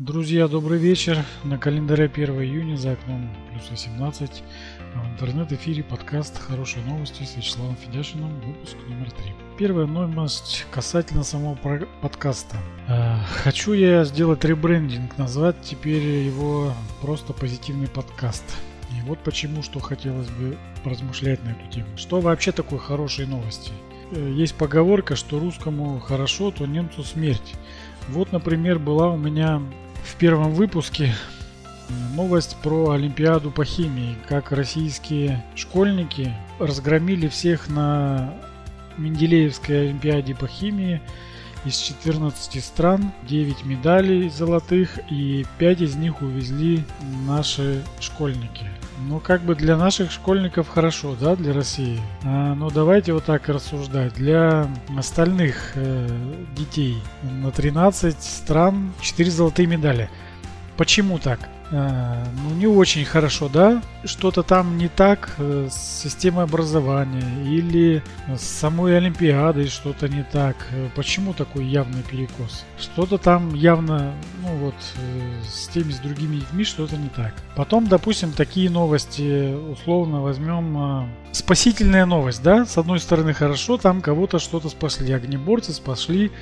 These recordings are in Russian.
Друзья, добрый вечер. На календаре 1 июня за окном плюс 18. А в интернет-эфире подкаст «Хорошие новости» с Вячеславом Федяшиным, выпуск номер 3. Первая новость касательно самого подкаста. Э, хочу я сделать ребрендинг, назвать теперь его просто «Позитивный подкаст». И вот почему, что хотелось бы размышлять на эту тему. Что вообще такое хорошие новости? Э, есть поговорка, что русскому хорошо, то немцу смерть. Вот, например, была у меня в первом выпуске новость про Олимпиаду по химии, как российские школьники разгромили всех на Менделеевской Олимпиаде по химии из 14 стран, 9 медалей золотых и 5 из них увезли наши школьники. Ну, как бы для наших школьников хорошо, да, для России. А, но давайте вот так рассуждать. Для остальных э, детей на 13 стран 4 золотые медали. Почему так? Э, ну, не очень хорошо, да? Что-то там не так э, с системой образования или с самой Олимпиадой что-то не так. Э, почему такой явный перекос? Что-то там явно, ну вот, с теми, с другими детьми что-то не так. Потом, допустим, такие новости, условно возьмем спасительная новость, да? С одной стороны хорошо, там кого-то что-то спасли. Огнеборцы спасли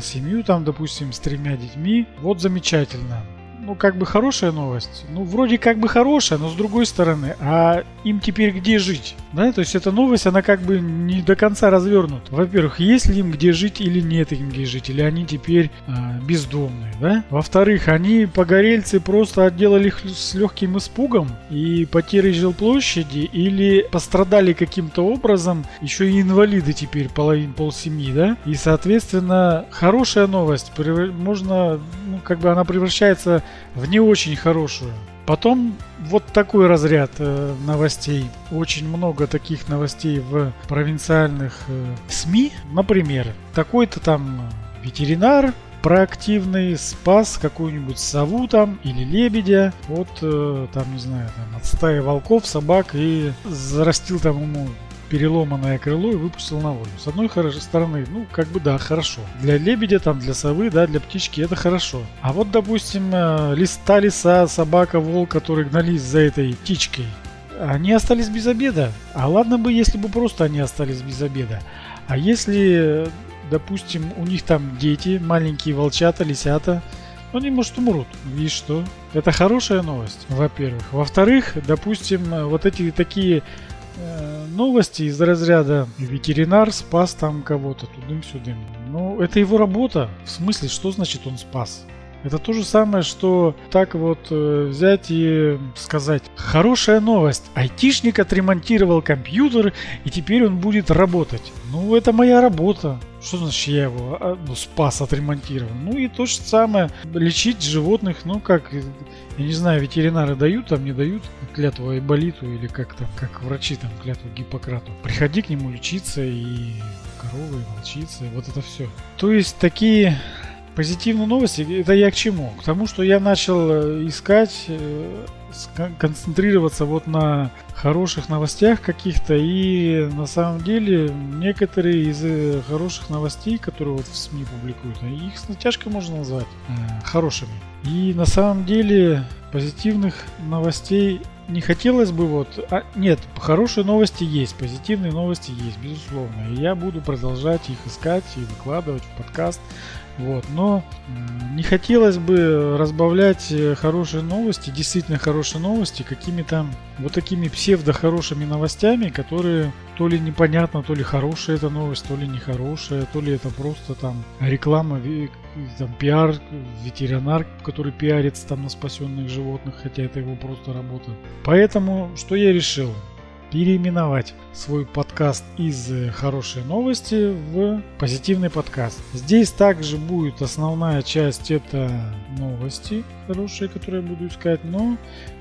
семью там, допустим, с тремя детьми. Вот замечательно ну, как бы хорошая новость. Ну, вроде как бы хорошая, но с другой стороны, а им теперь где жить? Да, то есть эта новость, она как бы не до конца развернута. Во-первых, есть ли им где жить или нет им где жить, или они теперь а, бездомные, да? Во-вторых, они погорельцы просто отделали их с легким испугом и потерей жилплощади, или пострадали каким-то образом, еще и инвалиды теперь половин пол семьи, да? И, соответственно, хорошая новость, можно, ну, как бы она превращается в не очень хорошую. Потом вот такой разряд э, новостей. Очень много таких новостей в провинциальных э, СМИ. Например, такой-то там ветеринар проактивный спас какую-нибудь сову там или лебедя от, э, там, не знаю, там, от стаи волков, собак и зарастил там ему переломанное крыло и выпустил на волю. С одной стороны, ну, как бы да, хорошо. Для лебедя, там, для совы, да, для птички это хорошо. А вот, допустим, э, листа, лиса, собака, волк, которые гнались за этой птичкой, они остались без обеда. А ладно бы, если бы просто они остались без обеда. А если, допустим, у них там дети, маленькие волчата, лисята, они, может, умрут. И что? Это хорошая новость, во-первых. Во-вторых, допустим, вот эти такие Э, новости из разряда ветеринар спас там кого-то тудым-сюдым. Ну, это его работа. В смысле, что значит он спас? Это то же самое, что так вот э, взять и сказать «Хорошая новость, айтишник отремонтировал компьютер и теперь он будет работать». Ну, это моя работа. Что значит я его а, ну, спас, отремонтировал? Ну и то же самое, лечить животных, ну как, я не знаю, ветеринары дают там, не дают клятву Айболиту или как там, как врачи там клятву Гиппократу. Приходи к нему лечиться и коровы, и волчицы, вот это все. То есть такие Позитивные новости, это я к чему? К тому, что я начал э, искать, э, концентрироваться вот на хороших новостях каких-то, и на самом деле некоторые из э, хороших новостей, которые вот в СМИ публикуют, их с натяжкой можно назвать хорошими. И на самом деле позитивных новостей не хотелось бы вот... А, нет, хорошие новости есть, позитивные новости есть, безусловно. И я буду продолжать их искать и выкладывать в подкаст. Вот, но не хотелось бы разбавлять э, хорошие новости, действительно хорошие новости, какими-то вот такими псевдо-хорошими новостями, которые то ли непонятно, то ли хорошая эта новость, то ли нехорошая, то ли это просто там реклама, там пиар, ветеринар, который пиарится там на спасенных животных, хотя это его просто работа. Поэтому что я решил? переименовать свой подкаст из э, «Хорошие новости» в «Позитивный подкаст». Здесь также будет основная часть это новости хорошие, которые я буду искать, но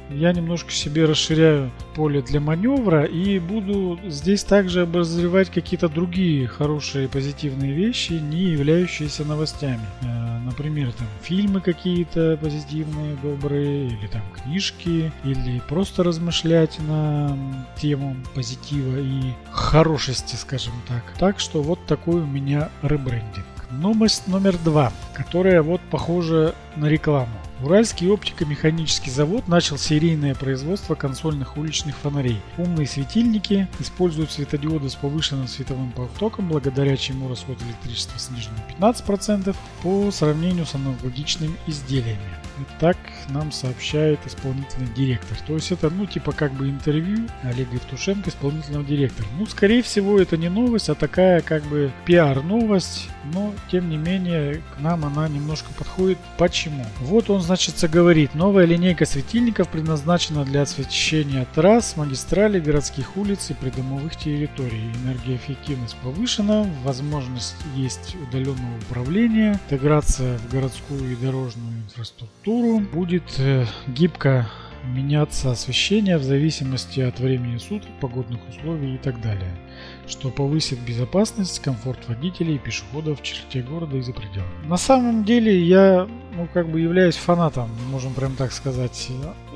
я немножко себе расширяю поле для маневра и буду здесь также обозревать какие-то другие хорошие позитивные вещи, не являющиеся новостями. Э, например, там фильмы какие-то позитивные, добрые, или там книжки, или просто размышлять на тему позитива и хорошести, скажем так. Так что вот такой у меня ребрендинг. Новость номер два, которая вот похожа на рекламу. Уральский оптико-механический завод начал серийное производство консольных уличных фонарей. Умные светильники используют светодиоды с повышенным световым потоком, благодаря чему расход электричества снижен на 15% по сравнению с аналогичными изделиями. И так нам сообщает исполнительный директор. То есть это, ну, типа как бы интервью Олега Евтушенко, исполнительного директора. Ну, скорее всего, это не новость, а такая как бы пиар-новость, но, тем не менее, к нам она немножко подходит. Почему? Вот он, значит, говорит, новая линейка светильников предназначена для освещения трасс, магистралей, городских улиц и придомовых территорий. Энергоэффективность повышена, возможность есть удаленного управления, интеграция в городскую и дорожную инфраструктуру. Будет э, гибко меняться освещение в зависимости от времени суток, погодных условий и так далее, что повысит безопасность, комфорт водителей и пешеходов в черте города и за пределами. На самом деле я ну, как бы являюсь фанатом, можем прям так сказать,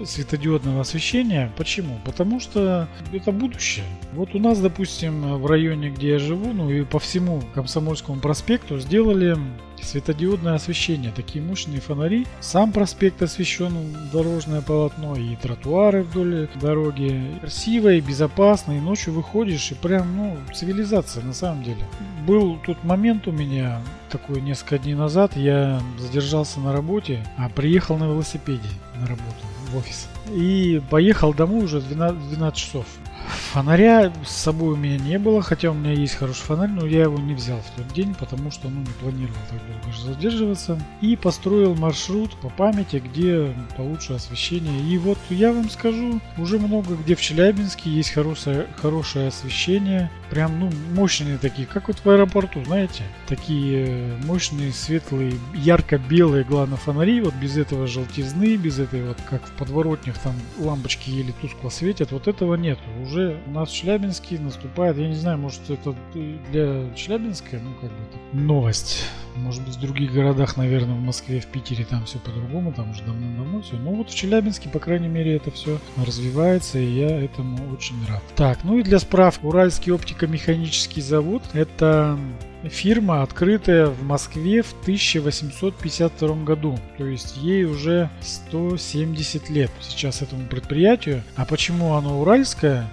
светодиодного освещения. Почему? Потому что это будущее. Вот у нас, допустим, в районе, где я живу, ну и по всему Комсомольскому проспекту сделали светодиодное освещение, такие мощные фонари. Сам проспект освещен дорожное полотно и тротуары вдоль дороги. Безопасно, и ночью выходишь, и прям, ну, цивилизация на самом деле. Был тут момент у меня, такой несколько дней назад, я задержался на работе, а приехал на велосипеде на работу в офис. И поехал домой уже в 12, 12 часов. Фонаря с собой у меня не было, хотя у меня есть хороший фонарь, но я его не взял в тот день, потому что ну, не планировал так долго задерживаться. И построил маршрут по памяти, где получше освещение. И вот я вам скажу, уже много где в Челябинске есть хорошее, хорошее освещение. Прям, ну, мощные такие, как вот в аэропорту, знаете. Такие мощные, светлые, ярко-белые, главное, фонари. Вот без этого желтизны, без этой вот, как в подворотнях, там лампочки еле тускло светят. Вот этого нет. Уже у нас в Челябинске наступает, я не знаю, может это для Челябинска, ну как бы это новость. Может быть в других городах, наверное, в Москве, в Питере там все по-другому, там уже давно-давно все. Но вот в Челябинске, по крайней мере, это все развивается, и я этому очень рад. Так, ну и для справки, Уральский оптико-механический завод это фирма, открытая в Москве в 1852 году. То есть ей уже 170 лет сейчас этому предприятию. А почему оно уральское?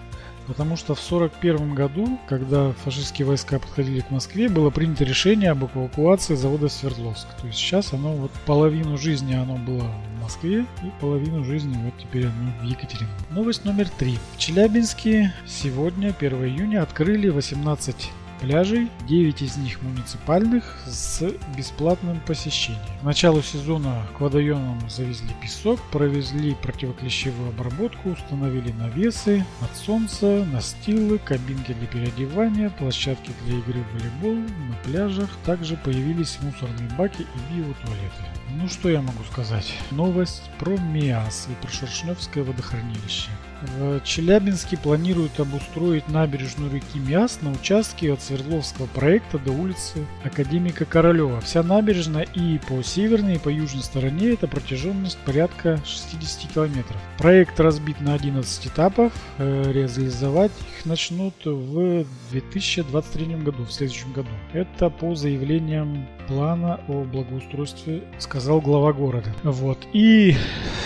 Потому что в 1941 году, когда фашистские войска подходили к Москве, было принято решение об эвакуации завода Свердловск. То есть сейчас оно вот половину жизни оно было в Москве и половину жизни вот теперь оно в Екатеринбурге. Новость номер три. В Челябинске сегодня, 1 июня, открыли 18 пляжей, 9 из них муниципальных с бесплатным посещением. К началу сезона к водоемам завезли песок, провезли противоклещевую обработку, установили навесы от солнца, настилы, кабинки для переодевания, площадки для игры в волейбол, на пляжах также появились мусорные баки и биотуалеты. Ну что я могу сказать? Новость про МИАС и про Шершневское водохранилище. В Челябинске планируют обустроить набережную реки Миас на участке от Свердловского проекта до улицы Академика Королева. Вся набережная и по северной, и по южной стороне это протяженность порядка 60 километров. Проект разбит на 11 этапов. Э, реализовать их начнут в 2023 году, в следующем году. Это по заявлениям плана о благоустройстве, сказал глава города. Вот. И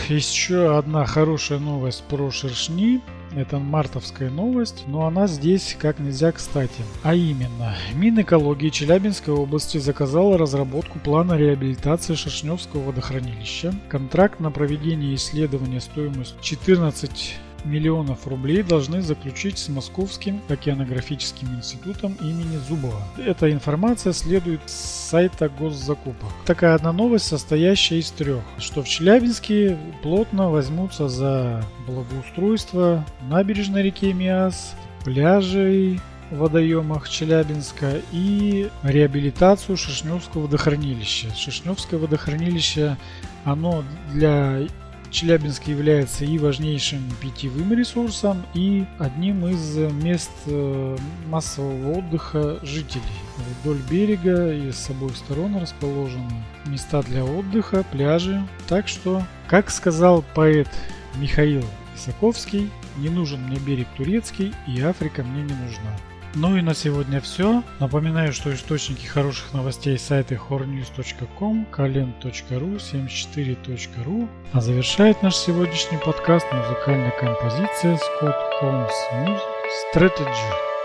еще одна хорошая новость про шершни. Это мартовская новость, но она здесь как нельзя кстати. А именно, Минэкологии Челябинской области заказала разработку плана реабилитации Шершневского водохранилища. Контракт на проведение исследования стоимостью 14 миллионов рублей должны заключить с Московским океанографическим институтом имени Зубова. Эта информация следует с сайта госзакупок. Такая одна новость, состоящая из трех, что в Челябинске плотно возьмутся за благоустройство набережной реки Миас, пляжей, водоемах Челябинска и реабилитацию Шишневского водохранилища. Шишневское водохранилище, оно для Челябинск является и важнейшим питьевым ресурсом, и одним из мест э, массового отдыха жителей. Вдоль берега и с обоих сторон расположены места для отдыха, пляжи. Так что, как сказал поэт Михаил Исаковский, не нужен мне берег турецкий, и Африка мне не нужна. Ну и на сегодня все. Напоминаю, что источники хороших новостей сайты hornews.com, kalen.ru, 74.ru. А завершает наш сегодняшний подкаст музыкальная композиция Scott Holmes Music Strategy.